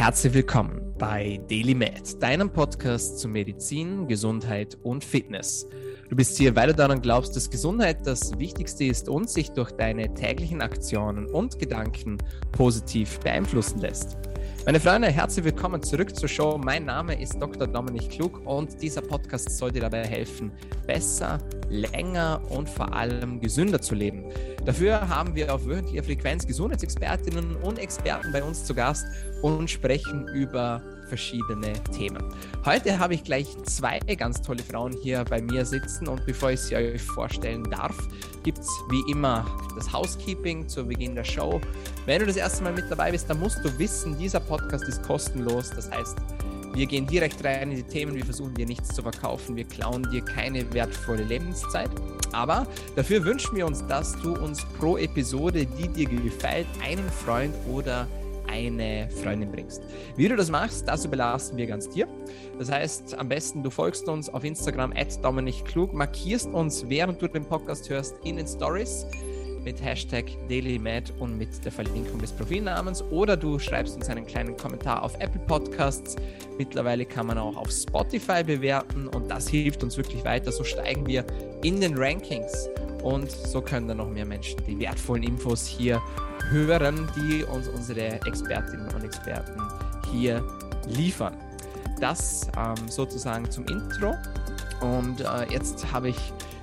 Herzlich willkommen bei Daily Med, deinem Podcast zu Medizin, Gesundheit und Fitness. Du bist hier, weil du daran glaubst, dass Gesundheit das Wichtigste ist und sich durch deine täglichen Aktionen und Gedanken positiv beeinflussen lässt. Meine Freunde, herzlich willkommen zurück zur Show. Mein Name ist Dr. Dominik Klug und dieser Podcast soll dir dabei helfen, besser, länger und vor allem gesünder zu leben. Dafür haben wir auf wöchentlicher Frequenz Gesundheitsexpertinnen und Experten bei uns zu Gast und sprechen über verschiedene Themen. Heute habe ich gleich zwei ganz tolle Frauen hier bei mir sitzen und bevor ich sie euch vorstellen darf, gibt es wie immer das Housekeeping zu Beginn der Show. Wenn du das erste Mal mit dabei bist, dann musst du wissen, dieser Podcast ist kostenlos. Das heißt, wir gehen direkt rein in die Themen, wir versuchen dir nichts zu verkaufen, wir klauen dir keine wertvolle Lebenszeit. Aber dafür wünschen wir uns, dass du uns pro Episode, die dir gefällt, einen Freund oder eine Freundin bringst. Wie du das machst, das überlassen wir ganz dir. Das heißt, am besten du folgst uns auf Instagram at Dominik markierst uns, während du den Podcast hörst, in den Stories mit Hashtag DailyMad und mit der Verlinkung des Profilnamens oder du schreibst uns einen kleinen Kommentar auf Apple Podcasts. Mittlerweile kann man auch auf Spotify bewerten und das hilft uns wirklich weiter. So steigen wir in den Rankings und so können dann noch mehr Menschen die wertvollen Infos hier hören, die uns unsere Expertinnen und Experten hier liefern. Das ähm, sozusagen zum Intro. Und äh, jetzt habe ich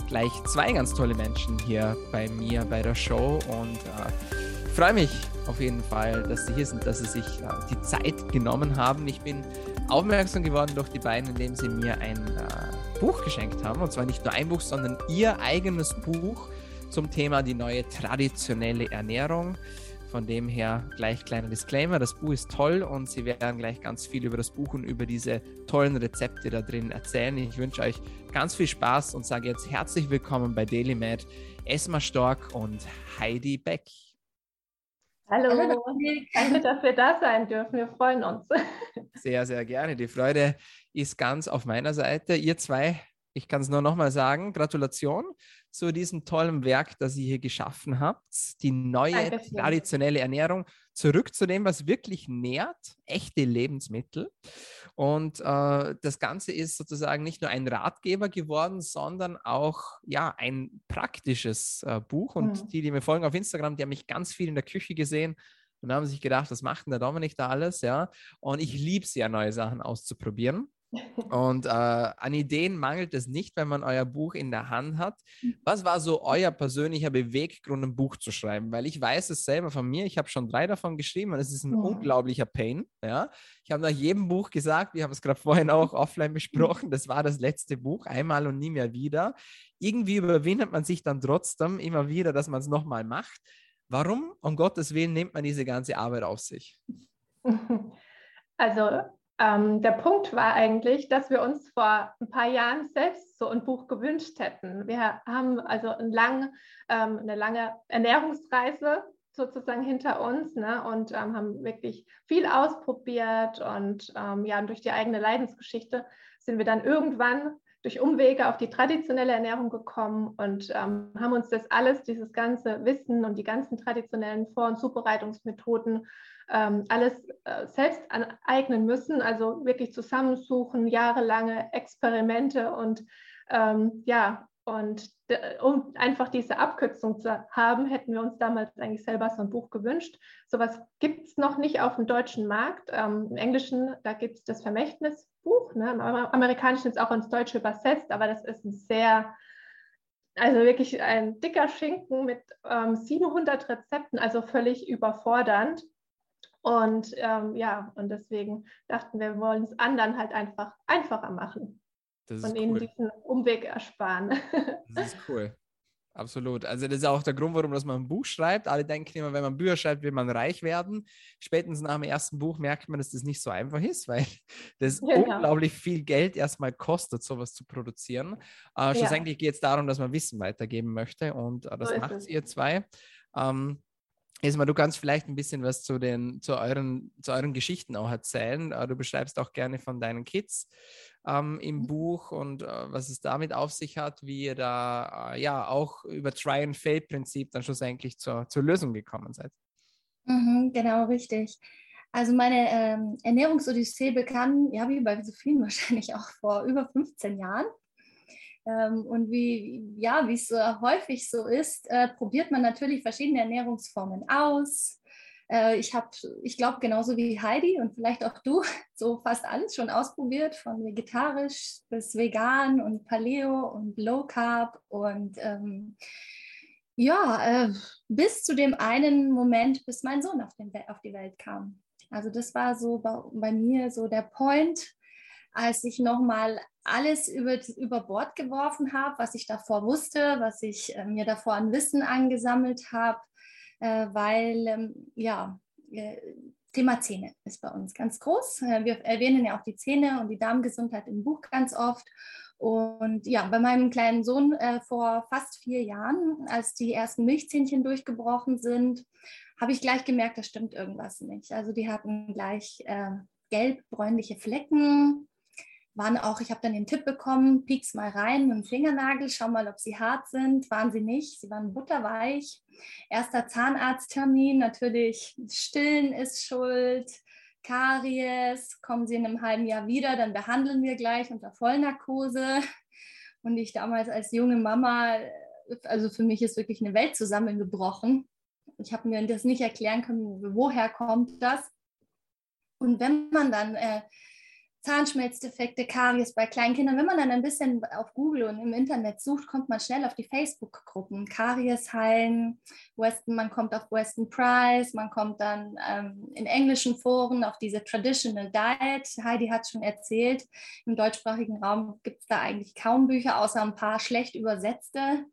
gleich zwei ganz tolle Menschen hier bei mir bei der Show und äh, freue mich auf jeden Fall, dass sie hier sind, dass sie sich äh, die Zeit genommen haben. Ich bin aufmerksam geworden durch die beiden, indem sie mir ein äh, Buch geschenkt haben. Und zwar nicht nur ein Buch, sondern ihr eigenes Buch zum Thema die neue traditionelle Ernährung. Von dem her gleich kleiner Disclaimer, das Buch ist toll und Sie werden gleich ganz viel über das Buch und über diese tollen Rezepte da drin erzählen. Ich wünsche euch ganz viel Spaß und sage jetzt herzlich willkommen bei Daily Med, Esma Stork und Heidi Beck. Hallo, danke, dass wir da sein dürfen. Wir freuen uns. Sehr, sehr gerne. Die Freude ist ganz auf meiner Seite. Ihr zwei, ich kann es nur nochmal sagen, Gratulation zu diesem tollen Werk, das ihr hier geschaffen habt. Die neue Dankeschön. traditionelle Ernährung zurück zu dem, was wirklich nährt, echte Lebensmittel. Und äh, das Ganze ist sozusagen nicht nur ein Ratgeber geworden, sondern auch ja ein praktisches äh, Buch. Und mhm. die, die mir folgen auf Instagram, die haben mich ganz viel in der Küche gesehen und haben sich gedacht, was macht denn der Dominik da alles? Ja. Und ich liebe es ja, neue Sachen auszuprobieren. Und äh, an Ideen mangelt es nicht, wenn man euer Buch in der Hand hat. Hm. Was war so euer persönlicher Beweggrund, ein Buch zu schreiben? Weil ich weiß es selber von mir, ich habe schon drei davon geschrieben und es ist ein oh. unglaublicher Pain. Ja? Ich habe nach jedem Buch gesagt, wir haben es gerade vorhin auch offline besprochen, das war das letzte Buch, einmal und nie mehr wieder. Irgendwie überwindet man sich dann trotzdem immer wieder, dass man es nochmal macht. Warum, um Gottes Willen, nimmt man diese ganze Arbeit auf sich? Also ähm, der Punkt war eigentlich, dass wir uns vor ein paar Jahren selbst so ein Buch gewünscht hätten. Wir haben also ein lang, ähm, eine lange Ernährungsreise sozusagen hinter uns ne, und ähm, haben wirklich viel ausprobiert und ähm, ja, durch die eigene Leidensgeschichte sind wir dann irgendwann durch Umwege auf die traditionelle Ernährung gekommen und ähm, haben uns das alles, dieses ganze Wissen und die ganzen traditionellen Vor- und Zubereitungsmethoden ähm, alles äh, selbst aneignen müssen, also wirklich zusammensuchen, jahrelange Experimente und ähm, ja, und um einfach diese Abkürzung zu haben, hätten wir uns damals eigentlich selber so ein Buch gewünscht. Sowas gibt es noch nicht auf dem deutschen Markt. Ähm, Im Englischen, da gibt es das Vermächtnisbuch. Ne? Im Amerikanischen ist auch ins Deutsche übersetzt, aber das ist ein sehr, also wirklich ein dicker Schinken mit ähm, 700 Rezepten, also völlig überfordernd. Und ähm, ja, und deswegen dachten wir, wir wollen es anderen halt einfach einfacher machen. Und ihnen cool. diesen Umweg ersparen. Das ist cool. Absolut. Also das ist auch der Grund, warum dass man ein Buch schreibt. Alle denken immer, wenn man Bücher schreibt, will man reich werden. Spätestens nach dem ersten Buch merkt man, dass das nicht so einfach ist, weil das genau. unglaublich viel Geld erstmal kostet, sowas zu produzieren. Äh, schlussendlich ja. geht es darum, dass man Wissen weitergeben möchte und äh, das so macht ihr zwei. Ähm, Esma, du kannst vielleicht ein bisschen was zu, den, zu, euren, zu euren Geschichten auch erzählen. Äh, du beschreibst auch gerne von deinen Kids ähm, im mhm. Buch und äh, was es damit auf sich hat, wie ihr da äh, ja auch über Try-and-Fail-Prinzip dann schlussendlich zur, zur Lösung gekommen seid. Mhm, genau, richtig. Also meine ähm, Ernährungsodyssee begann, ja, wie bei so vielen wahrscheinlich auch vor über 15 Jahren. Ähm, und wie, ja, es so häufig so ist, äh, probiert man natürlich verschiedene Ernährungsformen aus. Äh, ich habe, ich glaube, genauso wie Heidi und vielleicht auch du, so fast alles schon ausprobiert, von vegetarisch bis vegan und Paleo und Low Carb und ähm, ja, äh, bis zu dem einen Moment, bis mein Sohn auf, den, auf die Welt kam. Also das war so bei, bei mir so der Point, als ich nochmal alles über, über Bord geworfen habe, was ich davor wusste, was ich äh, mir davor an Wissen angesammelt habe, äh, weil ähm, ja, äh, Thema Zähne ist bei uns ganz groß. Äh, wir erwähnen ja auch die Zähne und die Darmgesundheit im Buch ganz oft. Und ja, bei meinem kleinen Sohn äh, vor fast vier Jahren, als die ersten Milchzähnchen durchgebrochen sind, habe ich gleich gemerkt, da stimmt irgendwas nicht. Also die hatten gleich gelb-bräunliche Flecken, waren auch, ich habe dann den Tipp bekommen, piek's mal rein mit dem Fingernagel, schau mal, ob sie hart sind. Waren sie nicht, sie waren butterweich. Erster Zahnarzttermin, natürlich Stillen ist schuld, Karies, kommen sie in einem halben Jahr wieder, dann behandeln wir gleich unter Vollnarkose. Und ich damals als junge Mama, also für mich ist wirklich eine Welt zusammengebrochen. Ich habe mir das nicht erklären können, woher kommt das. Und wenn man dann äh, Zahnschmelzdefekte, Karies bei Kleinkindern. Wenn man dann ein bisschen auf Google und im Internet sucht, kommt man schnell auf die Facebook-Gruppen. Karies heilen, Weston, man kommt auf Weston Price, man kommt dann ähm, in englischen Foren auf diese Traditional Diet. Heidi hat schon erzählt, im deutschsprachigen Raum gibt es da eigentlich kaum Bücher, außer ein paar schlecht übersetzte.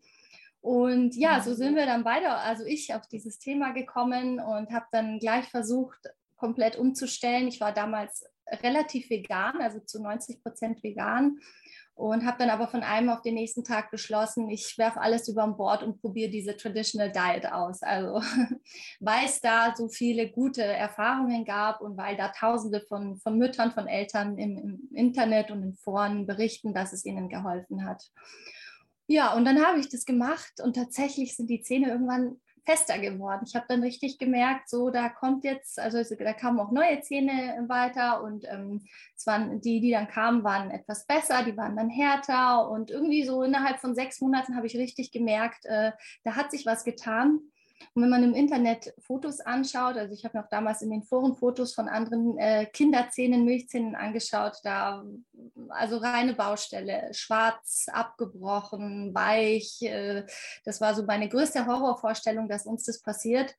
Und ja, so sind wir dann beide, also ich, auf dieses Thema gekommen und habe dann gleich versucht, komplett umzustellen. Ich war damals relativ vegan, also zu 90 Prozent vegan und habe dann aber von einem auf den nächsten Tag beschlossen, ich werfe alles über Bord und probiere diese Traditional Diet aus. Also weil es da so viele gute Erfahrungen gab und weil da Tausende von, von Müttern, von Eltern im, im Internet und in Foren berichten, dass es ihnen geholfen hat. Ja, und dann habe ich das gemacht und tatsächlich sind die Zähne irgendwann fester geworden. Ich habe dann richtig gemerkt, so da kommt jetzt, also da kamen auch neue Zähne weiter und ähm, es waren die, die dann kamen, waren etwas besser, die waren dann härter und irgendwie so innerhalb von sechs Monaten habe ich richtig gemerkt, äh, da hat sich was getan. Und wenn man im Internet Fotos anschaut, also ich habe mir auch damals in den Foren Fotos von anderen äh, Kinderzähnen, Milchzähnen angeschaut, da also reine Baustelle, schwarz, abgebrochen, weich. Äh, das war so meine größte Horrorvorstellung, dass uns das passiert.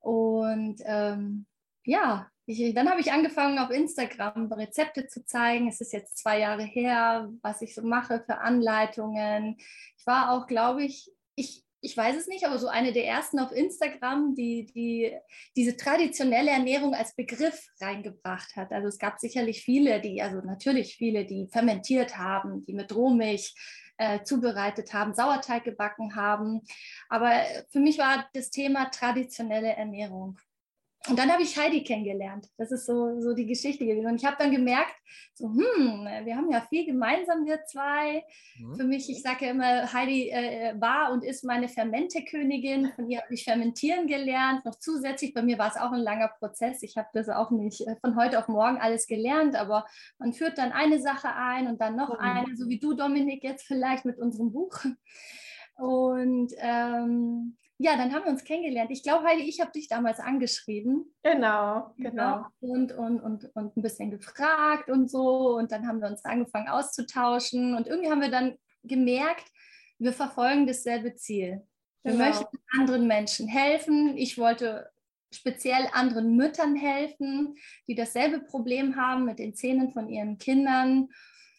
Und ähm, ja, ich, dann habe ich angefangen, auf Instagram Rezepte zu zeigen. Es ist jetzt zwei Jahre her, was ich so mache für Anleitungen. Ich war auch, glaube ich, ich, ich weiß es nicht, aber so eine der ersten auf Instagram, die, die diese traditionelle Ernährung als Begriff reingebracht hat. Also es gab sicherlich viele, die, also natürlich viele, die fermentiert haben, die mit Rohmilch äh, zubereitet haben, Sauerteig gebacken haben. Aber für mich war das Thema traditionelle Ernährung. Und dann habe ich Heidi kennengelernt. Das ist so, so die Geschichte gewesen. Und ich habe dann gemerkt, so, hm, wir haben ja viel gemeinsam, wir zwei. Mhm. Für mich, ich sage ja immer, Heidi äh, war und ist meine Fermentekönigin. Von ihr habe ich fermentieren gelernt. Noch zusätzlich, bei mir war es auch ein langer Prozess. Ich habe das auch nicht äh, von heute auf morgen alles gelernt, aber man führt dann eine Sache ein und dann noch mhm. eine, so wie du, Dominik, jetzt vielleicht mit unserem Buch. Und ähm, ja, dann haben wir uns kennengelernt. Ich glaube, Heidi, ich habe dich damals angeschrieben. Genau, genau. Und, und, und, und ein bisschen gefragt und so. Und dann haben wir uns angefangen auszutauschen. Und irgendwie haben wir dann gemerkt, wir verfolgen dasselbe Ziel. Wir genau. möchten anderen Menschen helfen. Ich wollte speziell anderen Müttern helfen, die dasselbe Problem haben mit den Zähnen von ihren Kindern.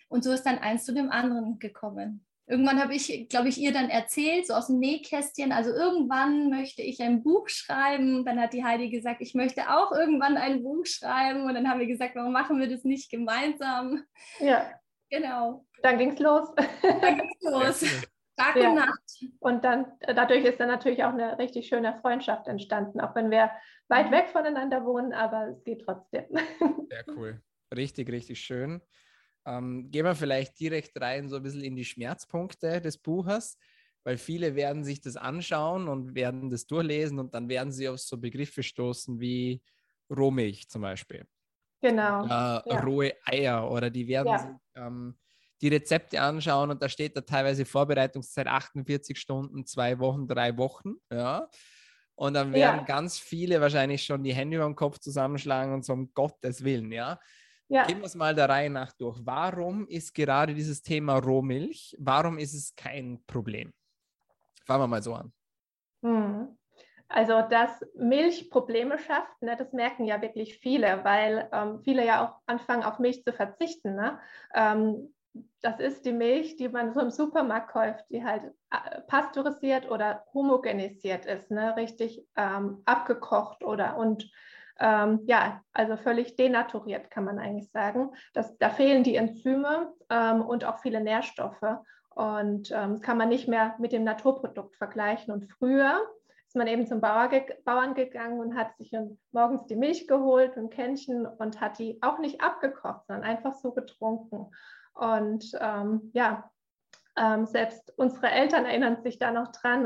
Und so ist dann eins zu dem anderen gekommen. Irgendwann habe ich, glaube ich, ihr dann erzählt, so aus dem Nähkästchen, also irgendwann möchte ich ein Buch schreiben. Dann hat die Heidi gesagt, ich möchte auch irgendwann ein Buch schreiben. Und dann haben wir gesagt, warum machen wir das nicht gemeinsam? Ja. Genau. Dann ging es los. Dann ging es los. Tag ja. und Nacht. Und dann, dadurch ist dann natürlich auch eine richtig schöne Freundschaft entstanden, auch wenn wir weit mhm. weg voneinander wohnen, aber es geht trotzdem. Sehr cool. Richtig, richtig schön. Ähm, gehen wir vielleicht direkt rein, so ein bisschen in die Schmerzpunkte des Buches, weil viele werden sich das anschauen und werden das durchlesen und dann werden sie auf so Begriffe stoßen wie Rohmilch zum Beispiel. Genau. Äh, ja. Rohe Eier oder die werden ja. sich, ähm, die Rezepte anschauen und da steht da teilweise Vorbereitungszeit 48 Stunden, zwei Wochen, drei Wochen. Ja. Und dann werden ja. ganz viele wahrscheinlich schon die Hände über den Kopf zusammenschlagen und so um Gottes Willen, ja. Ja. Gehen wir es mal der Reihe nach durch. Warum ist gerade dieses Thema Rohmilch, warum ist es kein Problem? Fangen wir mal so an. Hm. Also, dass Milch Probleme schafft, ne, das merken ja wirklich viele, weil ähm, viele ja auch anfangen, auf Milch zu verzichten. Ne? Ähm, das ist die Milch, die man so im Supermarkt kauft, die halt äh, pasteurisiert oder homogenisiert ist, ne? richtig ähm, abgekocht oder und ähm, ja, also völlig denaturiert kann man eigentlich sagen. Das, da fehlen die Enzyme ähm, und auch viele Nährstoffe und ähm, kann man nicht mehr mit dem Naturprodukt vergleichen. Und früher ist man eben zum Bauer ge Bauern gegangen und hat sich morgens die Milch geholt, ein Kännchen und hat die auch nicht abgekocht, sondern einfach so getrunken. Und ähm, ja, ähm, selbst unsere Eltern erinnern sich da noch dran,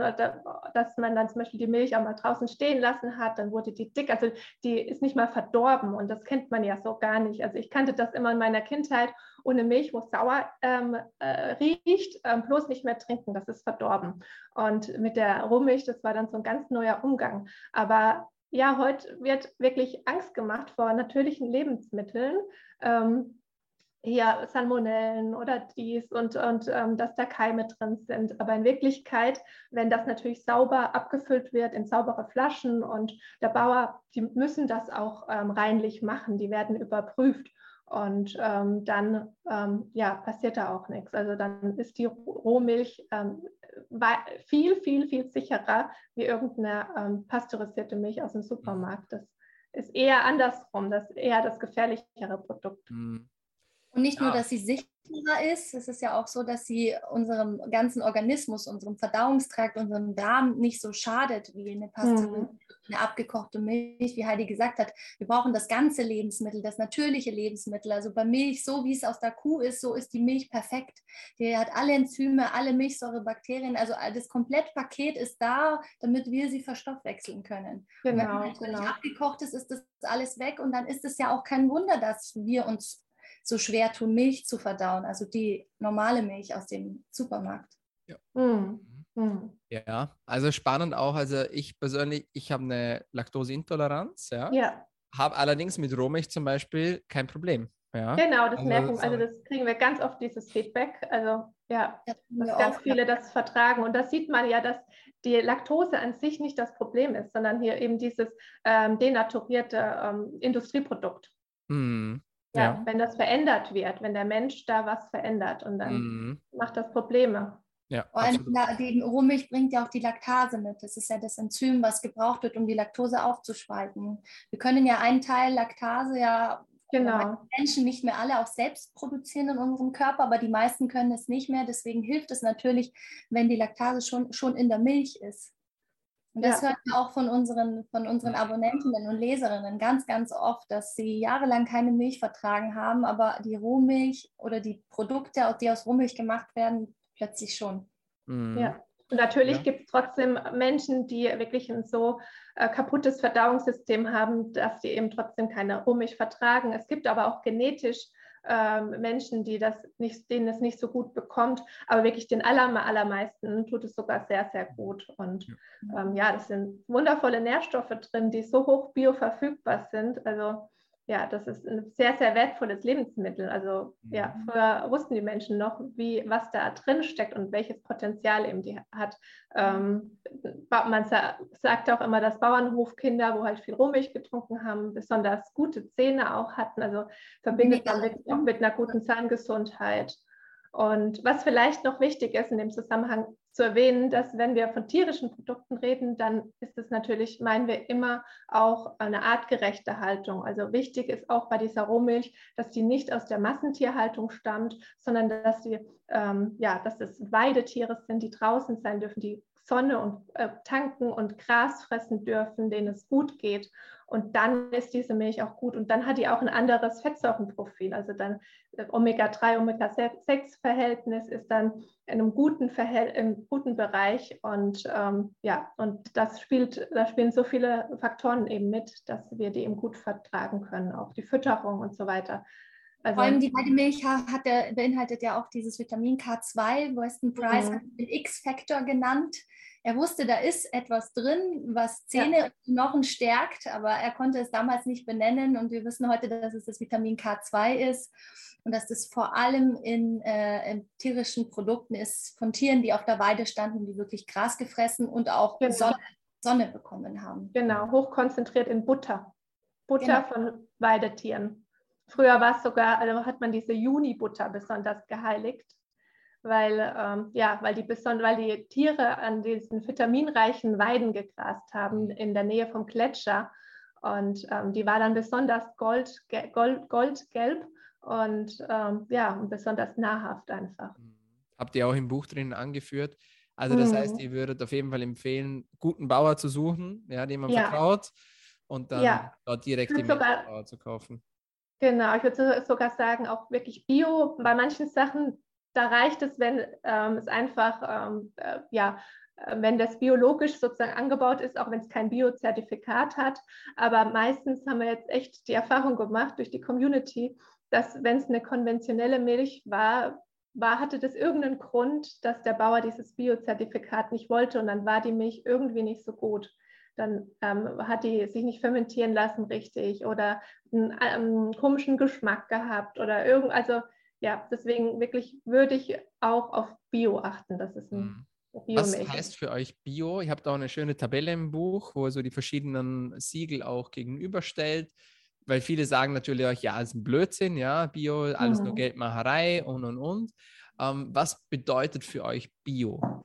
dass man dann zum Beispiel die Milch auch mal draußen stehen lassen hat, dann wurde die dick, also die ist nicht mal verdorben und das kennt man ja so gar nicht. Also ich kannte das immer in meiner Kindheit, ohne Milch, wo es sauer ähm, äh, riecht, ähm, bloß nicht mehr trinken, das ist verdorben. Und mit der Rohmilch, das war dann so ein ganz neuer Umgang. Aber ja, heute wird wirklich Angst gemacht vor natürlichen Lebensmitteln. Ähm, hier Salmonellen oder dies und, und ähm, dass da Keime drin sind. Aber in Wirklichkeit, wenn das natürlich sauber abgefüllt wird in saubere Flaschen und der Bauer, die müssen das auch ähm, reinlich machen, die werden überprüft. Und ähm, dann ähm, ja, passiert da auch nichts. Also dann ist die Rohmilch ähm, viel, viel, viel sicherer wie irgendeine ähm, pasteurisierte Milch aus dem Supermarkt. Das ist eher andersrum, das ist eher das gefährlichere Produkt. Mhm. Und nicht ja. nur, dass sie sichtbarer ist, es ist ja auch so, dass sie unserem ganzen Organismus, unserem Verdauungstrakt, unserem Darm nicht so schadet wie eine Pasteurine, mhm. eine abgekochte Milch, wie Heidi gesagt hat. Wir brauchen das ganze Lebensmittel, das natürliche Lebensmittel. Also bei Milch, so wie es aus der Kuh ist, so ist die Milch perfekt. Die hat alle Enzyme, alle Milchsäurebakterien, also das Komplettpaket ist da, damit wir sie verstoffwechseln können. Genau, wenn man genau. abgekocht ist, ist das alles weg und dann ist es ja auch kein Wunder, dass wir uns so schwer tun, Milch zu verdauen, also die normale Milch aus dem Supermarkt. Ja. Mhm. Mhm. Ja, also spannend auch. Also ich persönlich, ich habe eine Laktoseintoleranz, ja. ja. Habe allerdings mit Rohmilch zum Beispiel kein Problem. Ja. Genau, das also, merken, also das kriegen wir ganz oft, dieses Feedback. Also ja, das dass ganz auch, viele das vertragen. Und das sieht man ja, dass die Laktose an sich nicht das Problem ist, sondern hier eben dieses ähm, denaturierte ähm, Industrieprodukt. Mhm. Ja, ja, wenn das verändert wird, wenn der Mensch da was verändert und dann mhm. macht das Probleme. Ja, die Rohmilch bringt ja auch die Laktase mit. Das ist ja das Enzym, was gebraucht wird, um die Laktose aufzuspalten. Wir können ja einen Teil Laktase ja Genau. Menschen nicht mehr alle auch selbst produzieren in unserem Körper, aber die meisten können es nicht mehr. Deswegen hilft es natürlich, wenn die Laktase schon, schon in der Milch ist. Und das ja. hört man auch von unseren, von unseren Abonnentinnen und Leserinnen ganz, ganz oft, dass sie jahrelang keine Milch vertragen haben, aber die Rohmilch oder die Produkte, die aus Rohmilch gemacht werden, plötzlich schon. Mhm. Ja. Und natürlich ja. gibt es trotzdem Menschen, die wirklich ein so äh, kaputtes Verdauungssystem haben, dass sie eben trotzdem keine Rohmilch vertragen. Es gibt aber auch genetisch ähm, Menschen, die das nicht, denen es nicht so gut bekommt, aber wirklich den aller, allermeisten tut es sogar sehr, sehr gut. Und ähm, ja, das sind wundervolle Nährstoffe drin, die so hoch bioverfügbar sind. Also ja, das ist ein sehr, sehr wertvolles Lebensmittel. Also ja, mhm. früher wussten die Menschen noch, wie, was da drin steckt und welches Potenzial eben die hat. Ähm, man sagt auch immer, dass Bauernhofkinder, wo halt viel Rohmilch getrunken haben, besonders gute Zähne auch hatten. Also verbindet man wirklich auch mit einer guten Zahngesundheit. Und was vielleicht noch wichtig ist in dem Zusammenhang zu erwähnen, dass wenn wir von tierischen Produkten reden, dann ist es natürlich, meinen wir immer auch eine artgerechte Haltung. Also wichtig ist auch bei dieser Rohmilch, dass die nicht aus der Massentierhaltung stammt, sondern dass sie, ähm, ja, dass es Weidetiere sind, die draußen sein dürfen, die Sonne und äh, tanken und Gras fressen dürfen, denen es gut geht. Und dann ist diese Milch auch gut. Und dann hat die auch ein anderes Fettsäurenprofil. Also dann äh, Omega-3, Omega-6-Verhältnis ist dann in einem guten, Verhält im guten Bereich. Und ähm, ja, und das spielt, da spielen so viele Faktoren eben mit, dass wir die eben gut vertragen können, auch die Fütterung und so weiter. Also, Vor allem die Weidemilch hat der, beinhaltet ja auch dieses Vitamin K2. Weston Price mhm. hat den X-Faktor genannt. Er wusste, da ist etwas drin, was Zähne ja. und Knochen stärkt, aber er konnte es damals nicht benennen. Und wir wissen heute, dass es das Vitamin K2 ist und dass das vor allem in, äh, in tierischen Produkten ist, von Tieren, die auf der Weide standen, die wirklich Gras gefressen und auch genau. Sonne, Sonne, bekommen haben. Genau, hochkonzentriert in Butter. Butter genau. von Weidetieren. Früher war es sogar, also hat man diese Juni-Butter besonders geheiligt weil, ähm, ja, weil, die weil die Tiere an diesen vitaminreichen Weiden gegrast haben in der Nähe vom Gletscher. Und ähm, die war dann besonders gold, gold, goldgelb und ähm, ja, besonders nahrhaft einfach. Mhm. Habt ihr auch im Buch drin angeführt. Also das mhm. heißt, ihr würdet auf jeden Fall empfehlen, guten Bauer zu suchen, ja, dem man ja. vertraut und dann ja. dort direkt die Bauer zu kaufen. Genau, ich würde sogar sagen, auch wirklich Bio. Bei manchen Sachen da reicht es, wenn ähm, es einfach, ähm, äh, ja, wenn das biologisch sozusagen angebaut ist, auch wenn es kein Biozertifikat hat. Aber meistens haben wir jetzt echt die Erfahrung gemacht durch die Community, dass wenn es eine konventionelle Milch war, war, hatte das irgendeinen Grund, dass der Bauer dieses Biozertifikat nicht wollte und dann war die Milch irgendwie nicht so gut. Dann ähm, hat die sich nicht fermentieren lassen richtig oder einen, einen komischen Geschmack gehabt oder irgend, also ja, deswegen wirklich würde ich auch auf Bio achten. Das ist ein mhm. Was heißt für euch Bio? Ihr habt auch eine schöne Tabelle im Buch, wo ihr so die verschiedenen Siegel auch gegenüberstellt, weil viele sagen natürlich auch, ja, ist ein Blödsinn, ja, Bio, alles mhm. nur Geldmacherei und und und. Ähm, was bedeutet für euch Bio?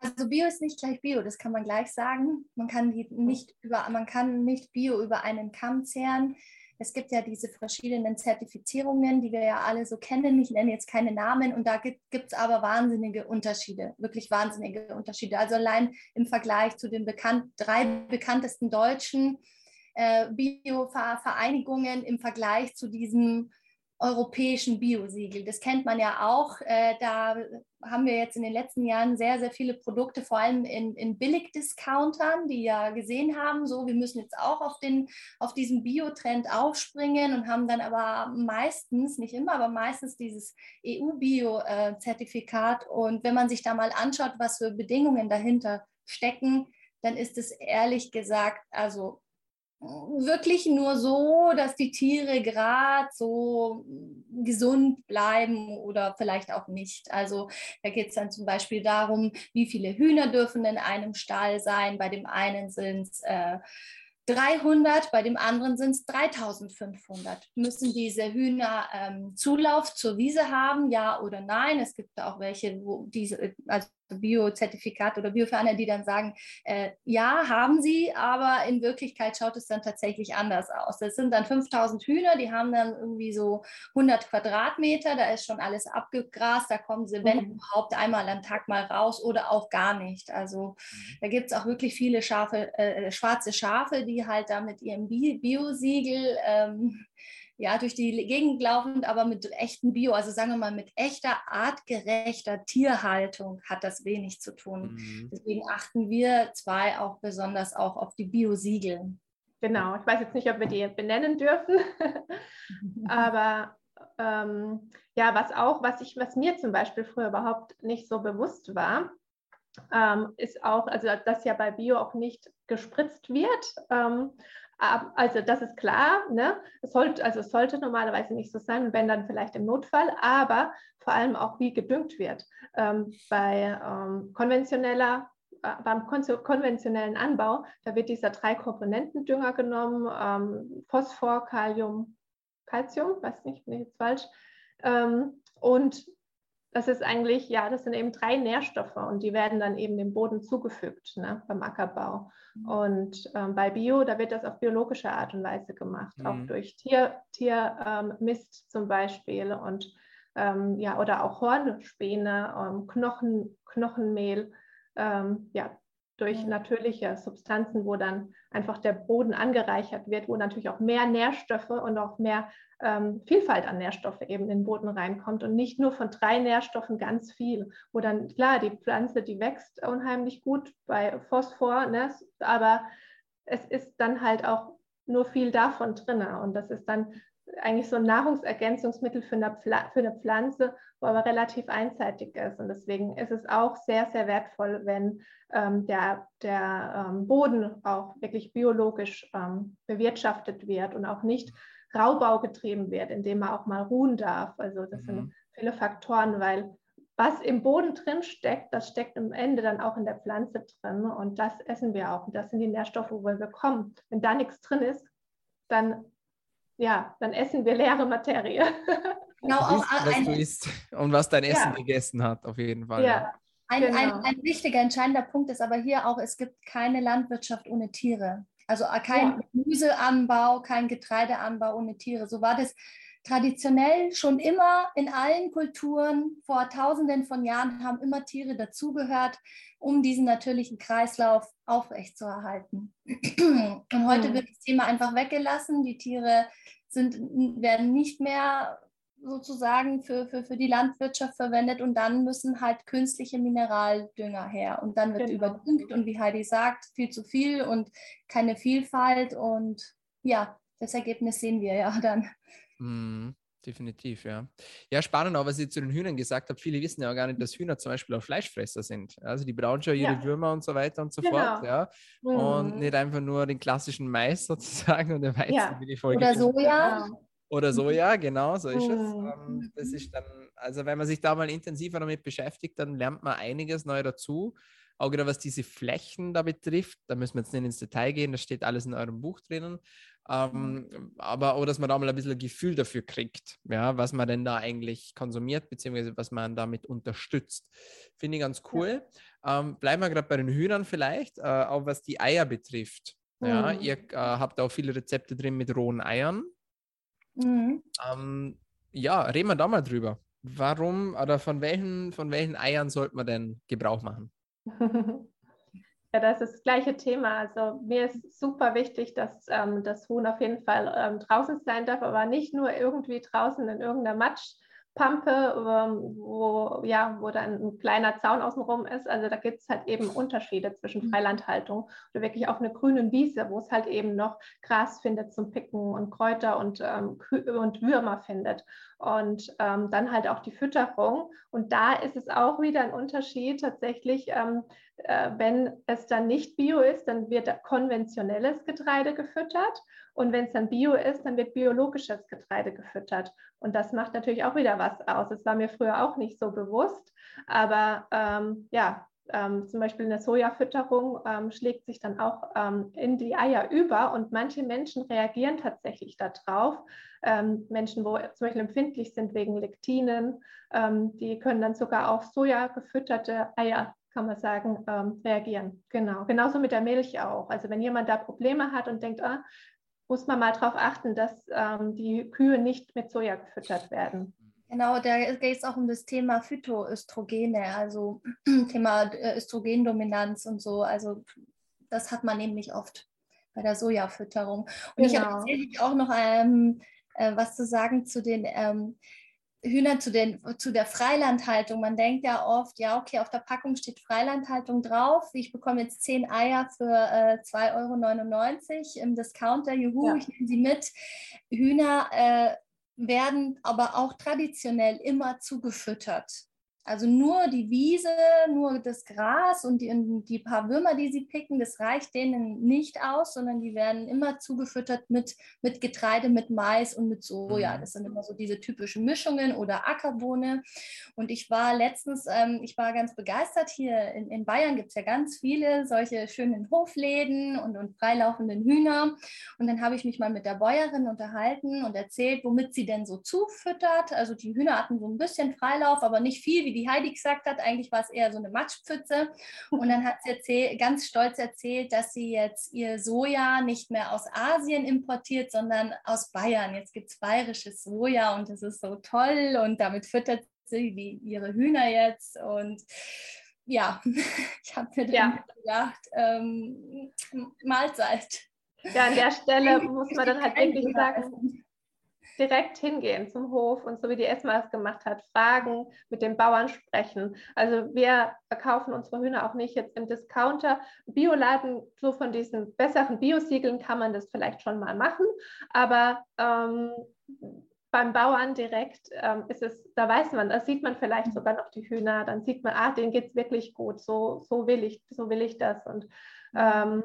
Also Bio ist nicht gleich Bio, das kann man gleich sagen. Man kann nicht über, man kann nicht Bio über einen Kamm zehren. Es gibt ja diese verschiedenen Zertifizierungen, die wir ja alle so kennen. Ich nenne jetzt keine Namen und da gibt es aber wahnsinnige Unterschiede, wirklich wahnsinnige Unterschiede. Also allein im Vergleich zu den bekannt, drei bekanntesten deutschen äh, Bio-Vereinigungen im Vergleich zu diesem europäischen Biosiegel. Das kennt man ja auch. Äh, da haben wir jetzt in den letzten Jahren sehr, sehr viele Produkte, vor allem in, in Billigdiscountern, die ja gesehen haben, so wir müssen jetzt auch auf, den, auf diesen Biotrend aufspringen und haben dann aber meistens, nicht immer, aber meistens dieses EU-Bio-Zertifikat. Und wenn man sich da mal anschaut, was für Bedingungen dahinter stecken, dann ist es ehrlich gesagt, also wirklich nur so, dass die Tiere gerade so gesund bleiben oder vielleicht auch nicht. Also da geht es dann zum Beispiel darum, wie viele Hühner dürfen in einem Stall sein. Bei dem einen sind es äh, 300, bei dem anderen sind es 3500. Müssen diese Hühner ähm, Zulauf zur Wiese haben, ja oder nein? Es gibt auch welche, wo diese, also Biozertifikat oder Bioferner, die dann sagen, äh, ja, haben sie, aber in Wirklichkeit schaut es dann tatsächlich anders aus. Das sind dann 5000 Hühner, die haben dann irgendwie so 100 Quadratmeter, da ist schon alles abgegrast, da kommen sie, wenn mhm. überhaupt, einmal am Tag mal raus oder auch gar nicht. Also mhm. da gibt es auch wirklich viele Schafe, äh, schwarze Schafe, die halt da mit ihrem Biosiegel ähm, ja, durch die Gegend laufend, aber mit echtem Bio, also sagen wir mal mit echter, artgerechter Tierhaltung hat das wenig zu tun. Mhm. Deswegen achten wir zwei auch besonders auch auf die Biosiegel. Genau, ich weiß jetzt nicht, ob wir die benennen dürfen, aber ähm, ja, was auch, was ich, was mir zum Beispiel früher überhaupt nicht so bewusst war, ähm, ist auch, also dass ja bei Bio auch nicht gespritzt wird. Ähm, also das ist klar, ne? es, sollte, also es sollte normalerweise nicht so sein, wenn dann vielleicht im Notfall, aber vor allem auch wie gedüngt wird. Ähm, bei ähm, konventioneller äh, beim konventionellen Anbau, da wird dieser drei Komponenten Dünger genommen, ähm, Phosphor, Kalium, Calcium, weiß nicht, bin ich jetzt falsch, ähm, und das ist eigentlich, ja, das sind eben drei Nährstoffe und die werden dann eben dem Boden zugefügt ne, beim Ackerbau. Mhm. Und ähm, bei Bio, da wird das auf biologische Art und Weise gemacht, mhm. auch durch Tier, Tiermist ähm, zum Beispiel und ähm, ja, oder auch Hornspäne, ähm, Knochen, Knochenmehl. Ähm, ja, durch natürliche Substanzen, wo dann einfach der Boden angereichert wird, wo natürlich auch mehr Nährstoffe und auch mehr ähm, Vielfalt an Nährstoffe eben in den Boden reinkommt und nicht nur von drei Nährstoffen ganz viel, wo dann klar die Pflanze, die wächst unheimlich gut bei Phosphor, ne, aber es ist dann halt auch nur viel davon drin und das ist dann eigentlich so ein Nahrungsergänzungsmittel für eine, für eine Pflanze, wo aber relativ einseitig ist. Und deswegen ist es auch sehr, sehr wertvoll, wenn ähm, der, der ähm, Boden auch wirklich biologisch ähm, bewirtschaftet wird und auch nicht Raubau getrieben wird, indem man auch mal ruhen darf. Also das mhm. sind viele Faktoren, weil was im Boden drin steckt, das steckt am Ende dann auch in der Pflanze drin und das essen wir auch. Und das sind die Nährstoffe, wo wir bekommen. Wenn da nichts drin ist, dann ja, dann essen wir leere Materie. Genau, auch isst, was ein, du isst und was dein Essen ja. gegessen hat, auf jeden Fall. Ja. ja. Ein, genau. ein, ein, wichtiger, entscheidender Punkt ist aber hier auch, es gibt keine Landwirtschaft ohne Tiere. Also äh, kein ja. Gemüseanbau, kein Getreideanbau ohne Tiere. So war das traditionell schon immer in allen Kulturen vor tausenden von Jahren haben immer Tiere dazugehört, um diesen natürlichen Kreislauf aufrechtzuerhalten. Und heute mhm. wird das Thema einfach weggelassen. Die Tiere sind, werden nicht mehr sozusagen für, für, für die Landwirtschaft verwendet und dann müssen halt künstliche Mineraldünger her und dann wird genau. überdüngt und wie Heidi sagt, viel zu viel und keine Vielfalt und ja, das Ergebnis sehen wir ja dann. Mhm, definitiv, ja. Ja, spannend auch, was ich zu den Hühnern gesagt habe. Viele wissen ja auch gar nicht, dass Hühner zum Beispiel auch Fleischfresser sind. Also die brauchen schon ihre ja. Würmer und so weiter und so genau. fort, ja. Mhm. Und nicht einfach nur den klassischen Mais sozusagen und den Weizen, ja. wie die Folge. Oder Soja. Genau. Oder Soja, genau, so ist es. Mhm. Ähm, das ist dann, also wenn man sich da mal intensiver damit beschäftigt, dann lernt man einiges neu dazu. Auch gerade was diese Flächen da betrifft, da müssen wir jetzt nicht ins Detail gehen, das steht alles in eurem Buch drinnen. Ähm, aber auch, dass man da mal ein bisschen ein Gefühl dafür kriegt, ja, was man denn da eigentlich konsumiert, beziehungsweise was man damit unterstützt. Finde ich ganz cool. Ja. Ähm, bleiben wir gerade bei den Hühnern vielleicht, äh, auch was die Eier betrifft. Ja, mhm. ihr äh, habt auch viele Rezepte drin mit rohen Eiern. Mhm. Ähm, ja, reden wir da mal drüber. Warum oder von welchen, von welchen Eiern sollte man denn Gebrauch machen? Ja, das ist das gleiche Thema. Also mir ist super wichtig, dass ähm, das Huhn auf jeden Fall ähm, draußen sein darf, aber nicht nur irgendwie draußen in irgendeiner Matsch, Pampe, ähm, wo, ja, wo dann ein kleiner Zaun außenrum ist. Also da gibt es halt eben Unterschiede zwischen mhm. Freilandhaltung oder wirklich auf einer grünen Wiese, wo es halt eben noch Gras findet zum Picken und Kräuter und, ähm, und Würmer findet. Und ähm, dann halt auch die Fütterung. Und da ist es auch wieder ein Unterschied tatsächlich. Ähm, äh, wenn es dann nicht bio ist, dann wird konventionelles Getreide gefüttert. Und wenn es dann bio ist, dann wird biologisches Getreide gefüttert. Und das macht natürlich auch wieder was aus. Das war mir früher auch nicht so bewusst. Aber ähm, ja, ähm, zum Beispiel eine Sojafütterung ähm, schlägt sich dann auch ähm, in die Eier über und manche Menschen reagieren tatsächlich darauf. Ähm, Menschen, wo zum Beispiel empfindlich sind wegen Lektinen, ähm, die können dann sogar auf Soja gefütterte Eier kann man sagen, ähm, reagieren. Genau. Genauso mit der Milch auch. Also wenn jemand da Probleme hat und denkt, ah, muss man mal darauf achten, dass ähm, die Kühe nicht mit Soja gefüttert werden. Genau, da geht es auch um das Thema Phytoöstrogene, also Thema äh, Östrogendominanz und so. Also das hat man nämlich oft bei der Sojafütterung. Und genau. ich habe tatsächlich auch noch ähm, äh, was zu sagen zu den ähm, Hühner zu, den, zu der Freilandhaltung. Man denkt ja oft, ja, okay, auf der Packung steht Freilandhaltung drauf. Ich bekomme jetzt zehn Eier für äh, 2,99 Euro im Discounter. Juhu, ja. ich nehme sie mit. Hühner äh, werden aber auch traditionell immer zugefüttert. Also nur die Wiese, nur das Gras und die, die, paar Würmer, die sie picken, das reicht denen nicht aus, sondern die werden immer zugefüttert mit, mit Getreide, mit Mais und mit Soja. Mhm. Das sind immer so diese typischen Mischungen oder Ackerbohne. Und ich war letztens, ähm, ich war ganz begeistert, hier in, in Bayern gibt es ja ganz viele solche schönen Hofläden und, und freilaufenden Hühner. Und dann habe ich mich mal mit der Bäuerin unterhalten und erzählt, womit sie denn so zufüttert. Also die Hühner hatten so ein bisschen Freilauf, aber nicht viel wie die die Heidi gesagt hat. Eigentlich war es eher so eine Matschpfütze. Und dann hat sie erzählt, ganz stolz erzählt, dass sie jetzt ihr Soja nicht mehr aus Asien importiert, sondern aus Bayern. Jetzt gibt es bayerisches Soja und das ist so toll und damit füttert sie die, ihre Hühner jetzt. Und ja, ich habe mir dann ja. gedacht, ähm, Mahlzeit. Ja, an der Stelle muss man dann halt wirklich sagen, direkt hingehen zum Hof und so wie die Esma es gemacht hat, fragen, mit den Bauern sprechen. Also wir verkaufen unsere Hühner auch nicht jetzt im Discounter. Bioladen, so von diesen besseren Biosiegeln kann man das vielleicht schon mal machen, aber ähm, beim Bauern direkt ähm, ist es, da weiß man, da sieht man vielleicht sogar noch die Hühner, dann sieht man, ah, denen geht es wirklich gut, so, so will ich, so will ich das. Und ähm,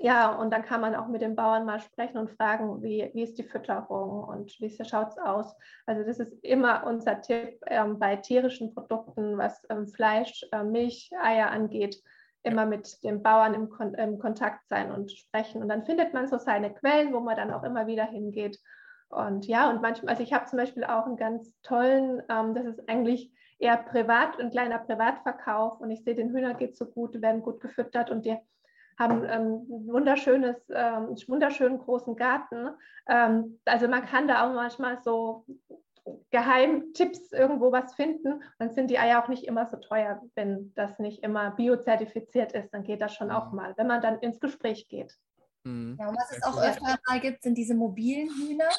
ja, und dann kann man auch mit den Bauern mal sprechen und fragen, wie, wie ist die Fütterung und wie schaut es aus. Also das ist immer unser Tipp ähm, bei tierischen Produkten, was ähm, Fleisch, äh, Milch, Eier angeht, immer mit den Bauern im, Kon im Kontakt sein und sprechen. Und dann findet man so seine Quellen, wo man dann auch immer wieder hingeht. Und ja, und manchmal, also ich habe zum Beispiel auch einen ganz tollen, ähm, das ist eigentlich eher privat, ein kleiner Privatverkauf und ich sehe, den Hühnern geht so gut, die werden gut gefüttert und die haben ähm, wunderschönes, ähm, wunderschönen großen Garten. Ähm, also man kann da auch manchmal so Geheimtipps irgendwo was finden. Dann sind die Eier auch nicht immer so teuer, wenn das nicht immer biozertifiziert ist. Dann geht das schon auch mhm. mal, wenn man dann ins Gespräch geht. Mhm. Ja, und was es auch öfter mal gibt, sind diese mobilen Hühner.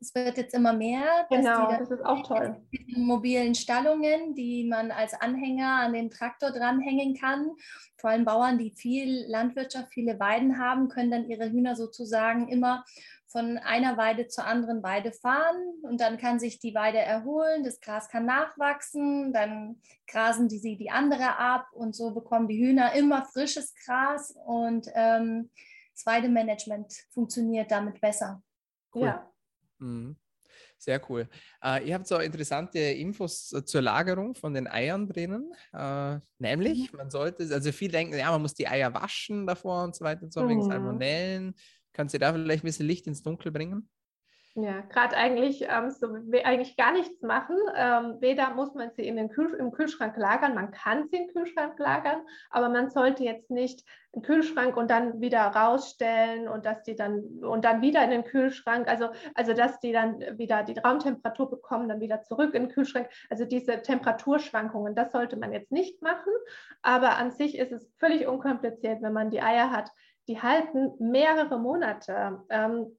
Es wird jetzt immer mehr. Genau, das ist auch toll. Mobilen Stallungen, die man als Anhänger an den Traktor dranhängen kann. Vor allem Bauern, die viel Landwirtschaft, viele Weiden haben, können dann ihre Hühner sozusagen immer von einer Weide zur anderen Weide fahren und dann kann sich die Weide erholen, das Gras kann nachwachsen, dann grasen die sie die andere ab und so bekommen die Hühner immer frisches Gras und ähm, das Weidemanagement funktioniert damit besser. Cool. Ja. Mhm. Sehr cool. Äh, ihr habt so interessante Infos äh, zur Lagerung von den Eiern drinnen. Äh, nämlich, mhm. man sollte, also viele denken, ja, man muss die Eier waschen davor und so weiter und so, mhm. wegen Salmonellen. Kannst du da vielleicht ein bisschen Licht ins Dunkel bringen? Ja, gerade eigentlich ähm, so eigentlich gar nichts machen. Ähm, weder muss man sie in den Kühl im Kühlschrank lagern, man kann sie im Kühlschrank lagern, aber man sollte jetzt nicht im Kühlschrank und dann wieder rausstellen und dass die dann und dann wieder in den Kühlschrank, also, also dass die dann wieder die Raumtemperatur bekommen, dann wieder zurück in den Kühlschrank. Also diese Temperaturschwankungen, das sollte man jetzt nicht machen. Aber an sich ist es völlig unkompliziert, wenn man die Eier hat die halten mehrere Monate. Ähm,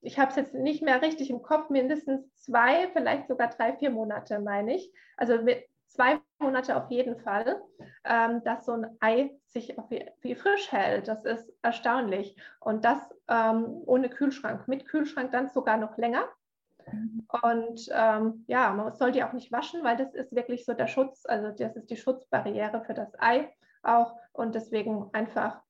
ich habe es jetzt nicht mehr richtig im Kopf, mindestens zwei, vielleicht sogar drei, vier Monate, meine ich. Also zwei Monate auf jeden Fall, ähm, dass so ein Ei sich wie, wie, frisch hält. Das ist erstaunlich. Und das ähm, ohne Kühlschrank. Mit Kühlschrank dann sogar noch länger. Und ähm, ja, man soll die auch nicht waschen, weil das ist wirklich so der Schutz, also das ist die Schutzbarriere für das Ei auch. Und deswegen einfach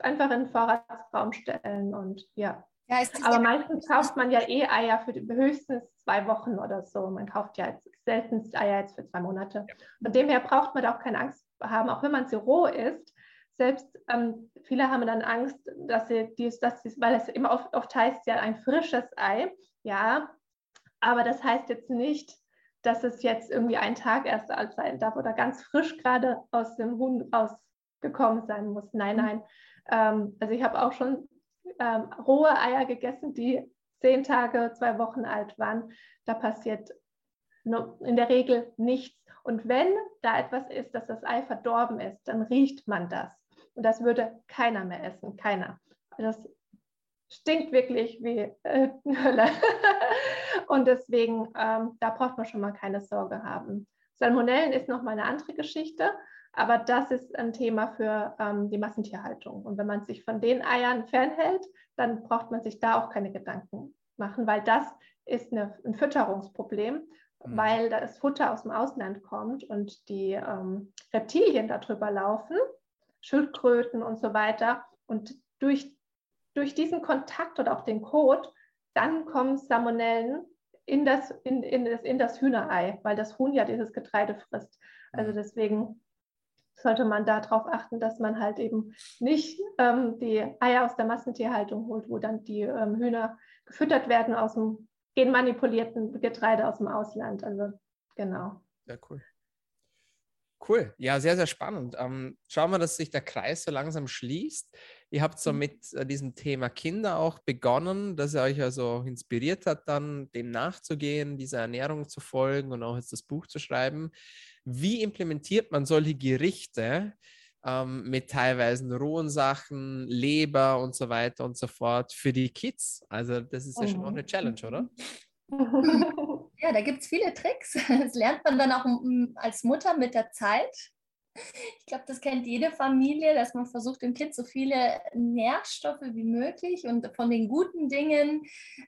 einfach in den Vorratsraum stellen und ja. ja Aber meistens kauft man ja eh Eier für die, höchstens zwei Wochen oder so. Man kauft ja jetzt seltenst Eier jetzt für zwei Monate. Von dem her braucht man da auch keine Angst haben, auch wenn man sie roh isst. Selbst ähm, viele haben dann Angst, dass sie dies, dass sie, weil es immer oft, oft heißt ja ein frisches Ei, ja, aber das heißt jetzt nicht, dass es jetzt irgendwie ein Tag erst alt sein darf oder ganz frisch gerade aus dem Huhn rausgekommen sein muss. Nein, mhm. nein, ähm, also ich habe auch schon ähm, rohe Eier gegessen, die zehn Tage, zwei Wochen alt waren. Da passiert in der Regel nichts. Und wenn da etwas ist, dass das Ei verdorben ist, dann riecht man das. Und das würde keiner mehr essen, keiner. Das stinkt wirklich wie äh, Hölle. Und deswegen, ähm, da braucht man schon mal keine Sorge haben. Salmonellen ist nochmal eine andere Geschichte. Aber das ist ein Thema für ähm, die Massentierhaltung. Und wenn man sich von den Eiern fernhält, dann braucht man sich da auch keine Gedanken machen, weil das ist eine, ein Fütterungsproblem, mhm. weil das Futter aus dem Ausland kommt und die ähm, Reptilien darüber laufen, Schildkröten und so weiter. Und durch, durch diesen Kontakt oder auch den Kot, dann kommen Salmonellen in das, in, in, das, in das Hühnerei, weil das Huhn ja dieses Getreide frisst. Also mhm. deswegen sollte man darauf achten, dass man halt eben nicht ähm, die Eier aus der Massentierhaltung holt, wo dann die ähm, Hühner gefüttert werden aus dem genmanipulierten Getreide aus dem Ausland. Also genau. Sehr cool. Cool, ja, sehr, sehr spannend. Ähm, schauen wir, dass sich der Kreis so langsam schließt. Ihr habt so mhm. mit äh, diesem Thema Kinder auch begonnen, dass er euch also inspiriert hat, dann dem nachzugehen, dieser Ernährung zu folgen und auch jetzt das Buch zu schreiben. Wie implementiert man solche Gerichte ähm, mit teilweise rohen Sachen, Leber und so weiter und so fort für die Kids? Also das ist ja schon auch eine Challenge, oder? Ja, da gibt es viele Tricks. Das lernt man dann auch als Mutter mit der Zeit. Ich glaube, das kennt jede Familie, dass man versucht, dem Kind so viele Nährstoffe wie möglich und von den guten Dingen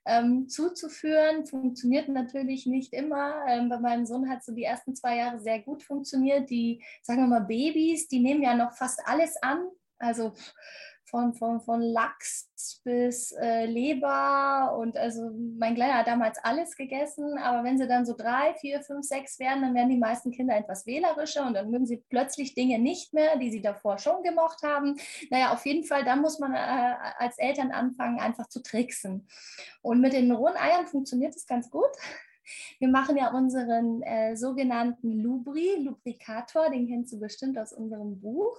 ähm, zuzuführen. Funktioniert natürlich nicht immer. Ähm, bei meinem Sohn hat so die ersten zwei Jahre sehr gut funktioniert. Die, sagen wir mal, Babys, die nehmen ja noch fast alles an. Also von, von, von Lachs bis äh, Leber und also mein Kleiner hat damals alles gegessen, aber wenn sie dann so drei, vier, fünf, sechs werden, dann werden die meisten Kinder etwas wählerischer und dann mögen sie plötzlich Dinge nicht mehr, die sie davor schon gemocht haben. Naja, auf jeden Fall, da muss man äh, als Eltern anfangen, einfach zu tricksen. Und mit den rohen Eiern funktioniert es ganz gut. Wir machen ja unseren äh, sogenannten Lubri, Lubrikator, den kennst du bestimmt aus unserem Buch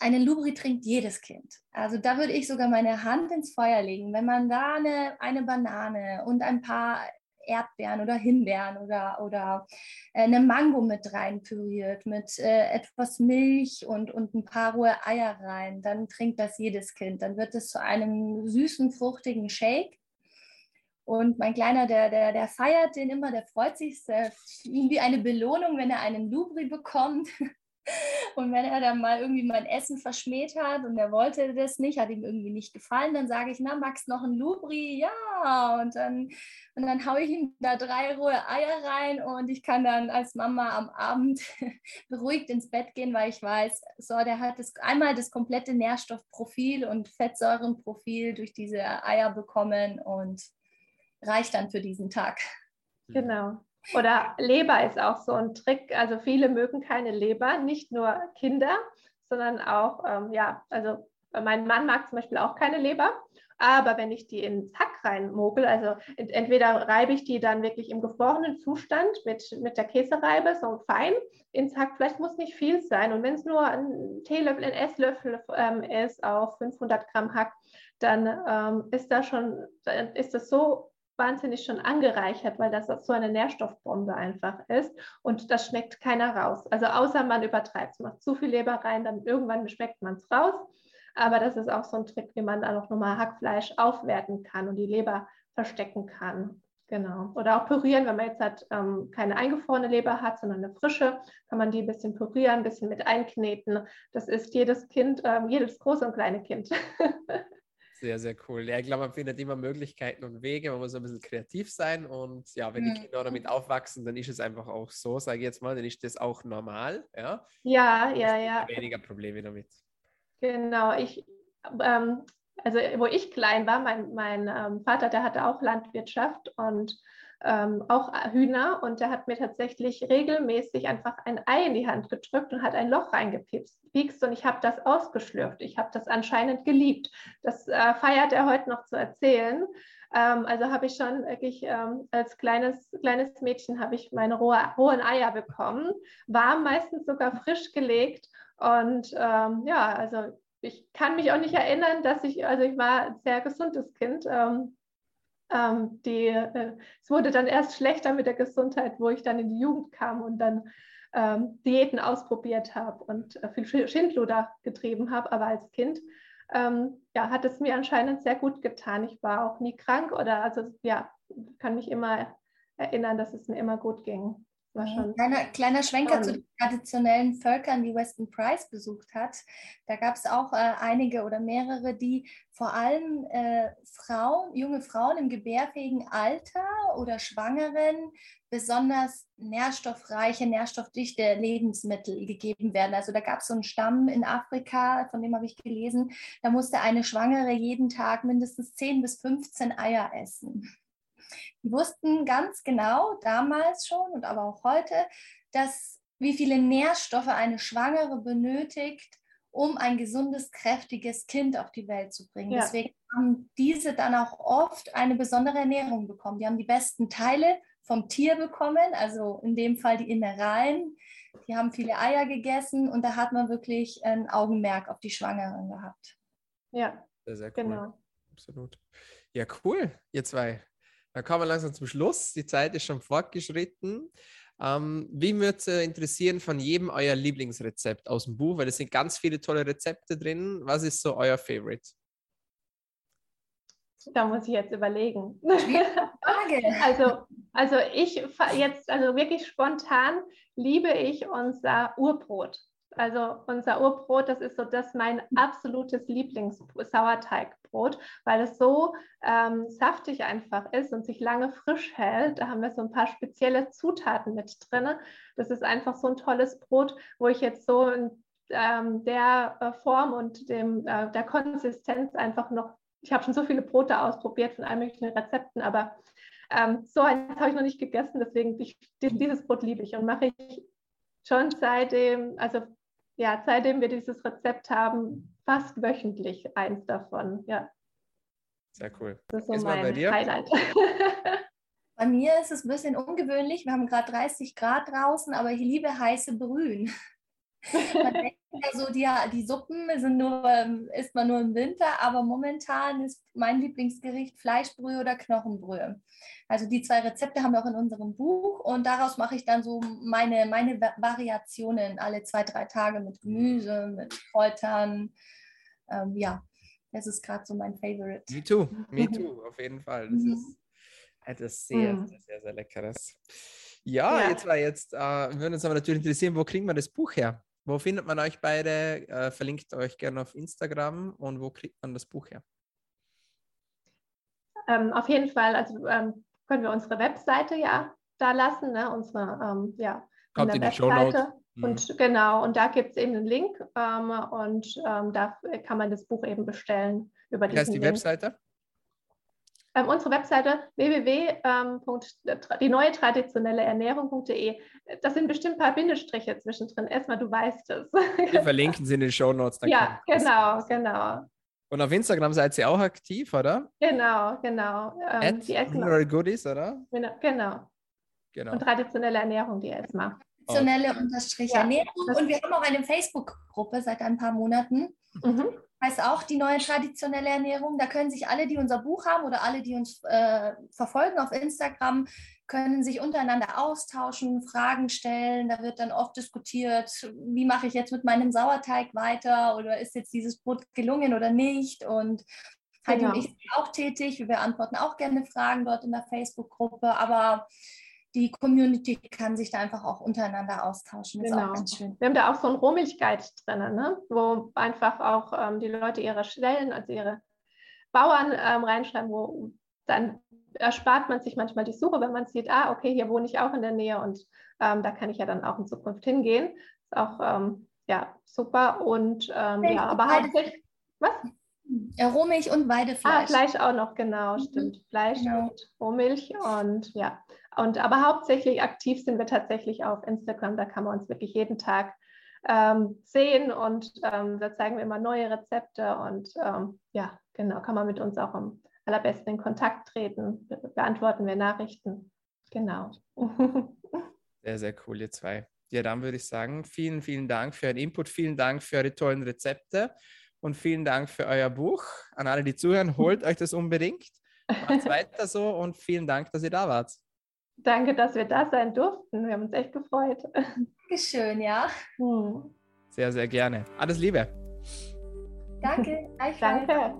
einen Lubri trinkt jedes Kind. Also da würde ich sogar meine Hand ins Feuer legen. Wenn man da eine, eine Banane und ein paar Erdbeeren oder Himbeeren oder, oder äh, eine Mango mit rein püriert, mit äh, etwas Milch und, und ein paar rohe Eier rein, dann trinkt das jedes Kind. Dann wird es zu einem süßen, fruchtigen Shake. Und mein Kleiner, der, der, der feiert den immer, der freut sich, der, wie eine Belohnung, wenn er einen Lubri bekommt. Und wenn er dann mal irgendwie mein Essen verschmäht hat und er wollte das nicht, hat ihm irgendwie nicht gefallen, dann sage ich, na Max, noch ein Lubri? Ja. Und dann, und dann haue ich ihm da drei rohe Eier rein und ich kann dann als Mama am Abend beruhigt ins Bett gehen, weil ich weiß, so, der hat das, einmal das komplette Nährstoffprofil und Fettsäurenprofil durch diese Eier bekommen und reicht dann für diesen Tag. Genau. Oder Leber ist auch so ein Trick. Also viele mögen keine Leber, nicht nur Kinder, sondern auch, ähm, ja, also mein Mann mag zum Beispiel auch keine Leber. Aber wenn ich die ins Hack reinmogel, also entweder reibe ich die dann wirklich im gefrorenen Zustand mit, mit der Käsereibe, so fein ins Hack, vielleicht muss nicht viel sein. Und wenn es nur ein Teelöffel, ein Esslöffel ähm, ist auf 500 Gramm Hack, dann ähm, ist das schon, ist das so wahnsinnig schon angereichert, weil das so eine Nährstoffbombe einfach ist und das schmeckt keiner raus. Also außer man übertreibt es, macht zu viel Leber rein, dann irgendwann schmeckt man es raus. Aber das ist auch so ein Trick, wie man dann auch nochmal Hackfleisch aufwerten kann und die Leber verstecken kann. Genau. Oder auch pürieren, wenn man jetzt halt, ähm, keine eingefrorene Leber hat, sondern eine frische, kann man die ein bisschen pürieren, ein bisschen mit einkneten. Das ist jedes Kind, ähm, jedes große und kleine Kind. Sehr, sehr cool. Ja, ich glaube, man findet immer Möglichkeiten und Wege. Man muss ein bisschen kreativ sein. Und ja, wenn die Kinder damit aufwachsen, dann ist es einfach auch so, sage ich jetzt mal, dann ist das auch normal. Ja, ja, ja. ja. Weniger Probleme damit. Genau. Ich, ähm, also, wo ich klein war, mein, mein ähm, Vater, der hatte auch Landwirtschaft und ähm, auch Hühner und der hat mir tatsächlich regelmäßig einfach ein Ei in die Hand gedrückt und hat ein Loch reingepikst und ich habe das ausgeschlürft. Ich habe das anscheinend geliebt. Das äh, feiert er heute noch zu erzählen. Ähm, also habe ich schon wirklich ähm, als kleines, kleines Mädchen habe ich meine rohe, rohen Eier bekommen, war meistens sogar frisch gelegt und ähm, ja, also ich kann mich auch nicht erinnern, dass ich, also ich war ein sehr gesundes Kind. Ähm, ähm, die, äh, es wurde dann erst schlechter mit der Gesundheit, wo ich dann in die Jugend kam und dann ähm, Diäten ausprobiert habe und äh, viel Schindluder getrieben habe. Aber als Kind ähm, ja, hat es mir anscheinend sehr gut getan. Ich war auch nie krank oder also ja, kann mich immer erinnern, dass es mir immer gut ging. War schon kleiner, kleiner Schwenker spannend. zu den traditionellen Völkern, die Weston Price besucht hat. Da gab es auch äh, einige oder mehrere, die vor allem äh, Frauen, junge Frauen im gebärfähigen Alter oder Schwangeren besonders nährstoffreiche, nährstoffdichte Lebensmittel gegeben werden. Also da gab es so einen Stamm in Afrika, von dem habe ich gelesen, da musste eine Schwangere jeden Tag mindestens 10 bis 15 Eier essen. Die wussten ganz genau damals schon und aber auch heute, dass wie viele Nährstoffe eine Schwangere benötigt, um ein gesundes, kräftiges Kind auf die Welt zu bringen. Ja. Deswegen haben diese dann auch oft eine besondere Ernährung bekommen. Die haben die besten Teile vom Tier bekommen, also in dem Fall die Innereien. Die haben viele Eier gegessen und da hat man wirklich ein Augenmerk auf die Schwangeren gehabt. Ja, sehr, sehr cool. Genau. Absolut. Ja, cool, ihr zwei. Dann kommen wir langsam zum Schluss. Die Zeit ist schon fortgeschritten. Ähm, wie würde es äh, interessieren von jedem euer Lieblingsrezept aus dem Buch? Weil es sind ganz viele tolle Rezepte drin. Was ist so euer Favorite? Da muss ich jetzt überlegen. also, also ich jetzt, also wirklich spontan liebe ich unser Urbrot. Also unser Urbrot, das ist so das mein absolutes Lieblings-Sauerteigbrot, weil es so ähm, saftig einfach ist und sich lange frisch hält. Da haben wir so ein paar spezielle Zutaten mit drin. Das ist einfach so ein tolles Brot, wo ich jetzt so in ähm, der äh, Form und dem, äh, der Konsistenz einfach noch, ich habe schon so viele Brote ausprobiert von allen möglichen Rezepten, aber ähm, so eins habe ich noch nicht gegessen, deswegen ich, dieses Brot liebe ich und mache ich schon seitdem, also ja, seitdem wir dieses Rezept haben, fast wöchentlich eins davon. Ja. Sehr cool. Das ist so mein Highlight. Bei mir ist es ein bisschen ungewöhnlich. Wir haben gerade 30 Grad draußen, aber ich liebe heiße Brühen. Man denkt ja so, die, die Suppen sind nur, ähm, isst man nur im Winter, aber momentan ist mein Lieblingsgericht Fleischbrühe oder Knochenbrühe. Also die zwei Rezepte haben wir auch in unserem Buch und daraus mache ich dann so meine, meine Variationen alle zwei, drei Tage mit Gemüse, mit Kräutern. Ähm, ja, das ist gerade so mein Favorite. Me too, me too, auf jeden Fall. Das mhm. ist etwas sehr, mhm. sehr, sehr, sehr Leckeres. Ja, ja, jetzt war jetzt, äh, würden uns aber natürlich interessieren, wo kriegen wir das Buch her? Wo findet man euch beide? Äh, verlinkt euch gerne auf Instagram und wo kriegt man das Buch her? Ähm, auf jeden Fall, also ähm, können wir unsere Webseite ja da lassen, ne? unsere, ähm, ja, Kommt in der Webseite. Mhm. Und genau, und da gibt es eben einen Link ähm, und ähm, da kann man das Buch eben bestellen über Wie heißt die Link. Webseite? Ähm, unsere Webseite www.dieneue-traditionelle-ernährung.de. Da sind bestimmt ein paar Bindestriche zwischendrin. Erstmal, du weißt es. Wir verlinken sie in den Show Notes. Ja, genau, genau. Und auf Instagram seid ihr auch aktiv, oder? Genau, genau. Ähm, die Mineral Goodies, oder? Genau. genau. Und traditionelle Ernährung, die ESMA. Traditionelle okay. Unterstrich Ernährung. Und wir haben auch eine Facebook-Gruppe seit ein paar Monaten. Mhm heißt auch die neue traditionelle Ernährung. Da können sich alle, die unser Buch haben oder alle, die uns äh, verfolgen auf Instagram, können sich untereinander austauschen, Fragen stellen. Da wird dann oft diskutiert, wie mache ich jetzt mit meinem Sauerteig weiter oder ist jetzt dieses Brot gelungen oder nicht. Und Heidi genau. und ich sind auch tätig. Wir beantworten auch gerne Fragen dort in der Facebook-Gruppe. Aber die Community kann sich da einfach auch untereinander austauschen. Das genau. ist auch ganz schön. Wir haben da auch so einen Rohmilchguide drin, ne? wo einfach auch ähm, die Leute ihre Stellen, also ihre Bauern ähm, reinschreiben, wo dann erspart man sich manchmal die Suche, wenn man sieht, ah, okay, hier wohne ich auch in der Nähe und ähm, da kann ich ja dann auch in Zukunft hingehen. Ist auch ähm, ja, super und ähm, ja, aber hauptsächlich, was? Rohmilch und Weidefleisch. Ah, Fleisch auch noch, genau, mhm. stimmt. Fleisch genau. und Rohmilch und ja. Und aber hauptsächlich aktiv sind wir tatsächlich auf Instagram. Da kann man uns wirklich jeden Tag ähm, sehen und ähm, da zeigen wir immer neue Rezepte und ähm, ja, genau, kann man mit uns auch am allerbesten in Kontakt treten, Be beantworten wir Nachrichten. Genau. sehr, sehr cool, ihr zwei. Ja, dann würde ich sagen, vielen, vielen Dank für euren Input, vielen Dank für eure tollen Rezepte und vielen Dank für euer Buch. An alle, die zuhören, holt euch das unbedingt. Macht weiter so und vielen Dank, dass ihr da wart. Danke, dass wir da sein durften. Wir haben uns echt gefreut. Dankeschön, ja. Hm. Sehr, sehr gerne. Alles Liebe. Danke. Danke.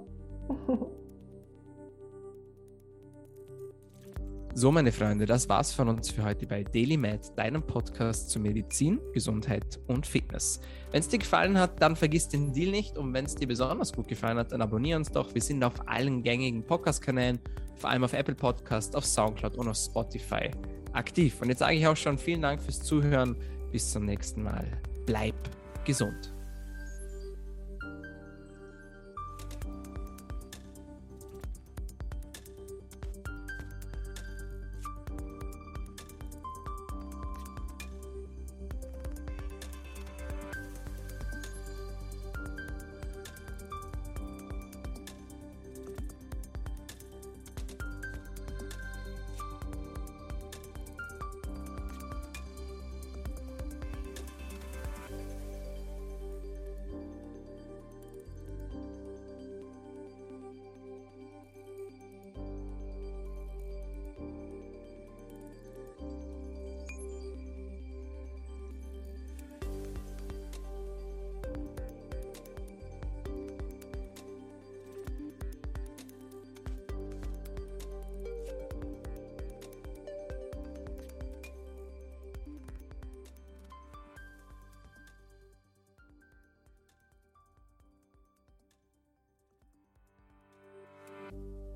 So, meine Freunde, das war's von uns für heute bei DailyMed, deinem Podcast zu Medizin, Gesundheit und Fitness. Wenn es dir gefallen hat, dann vergiss den Deal nicht und wenn es dir besonders gut gefallen hat, dann abonniere uns doch. Wir sind auf allen gängigen Podcast-Kanälen, vor allem auf Apple Podcast, auf Soundcloud und auf Spotify aktiv. Und jetzt sage ich auch schon vielen Dank fürs Zuhören. Bis zum nächsten Mal. Bleib gesund.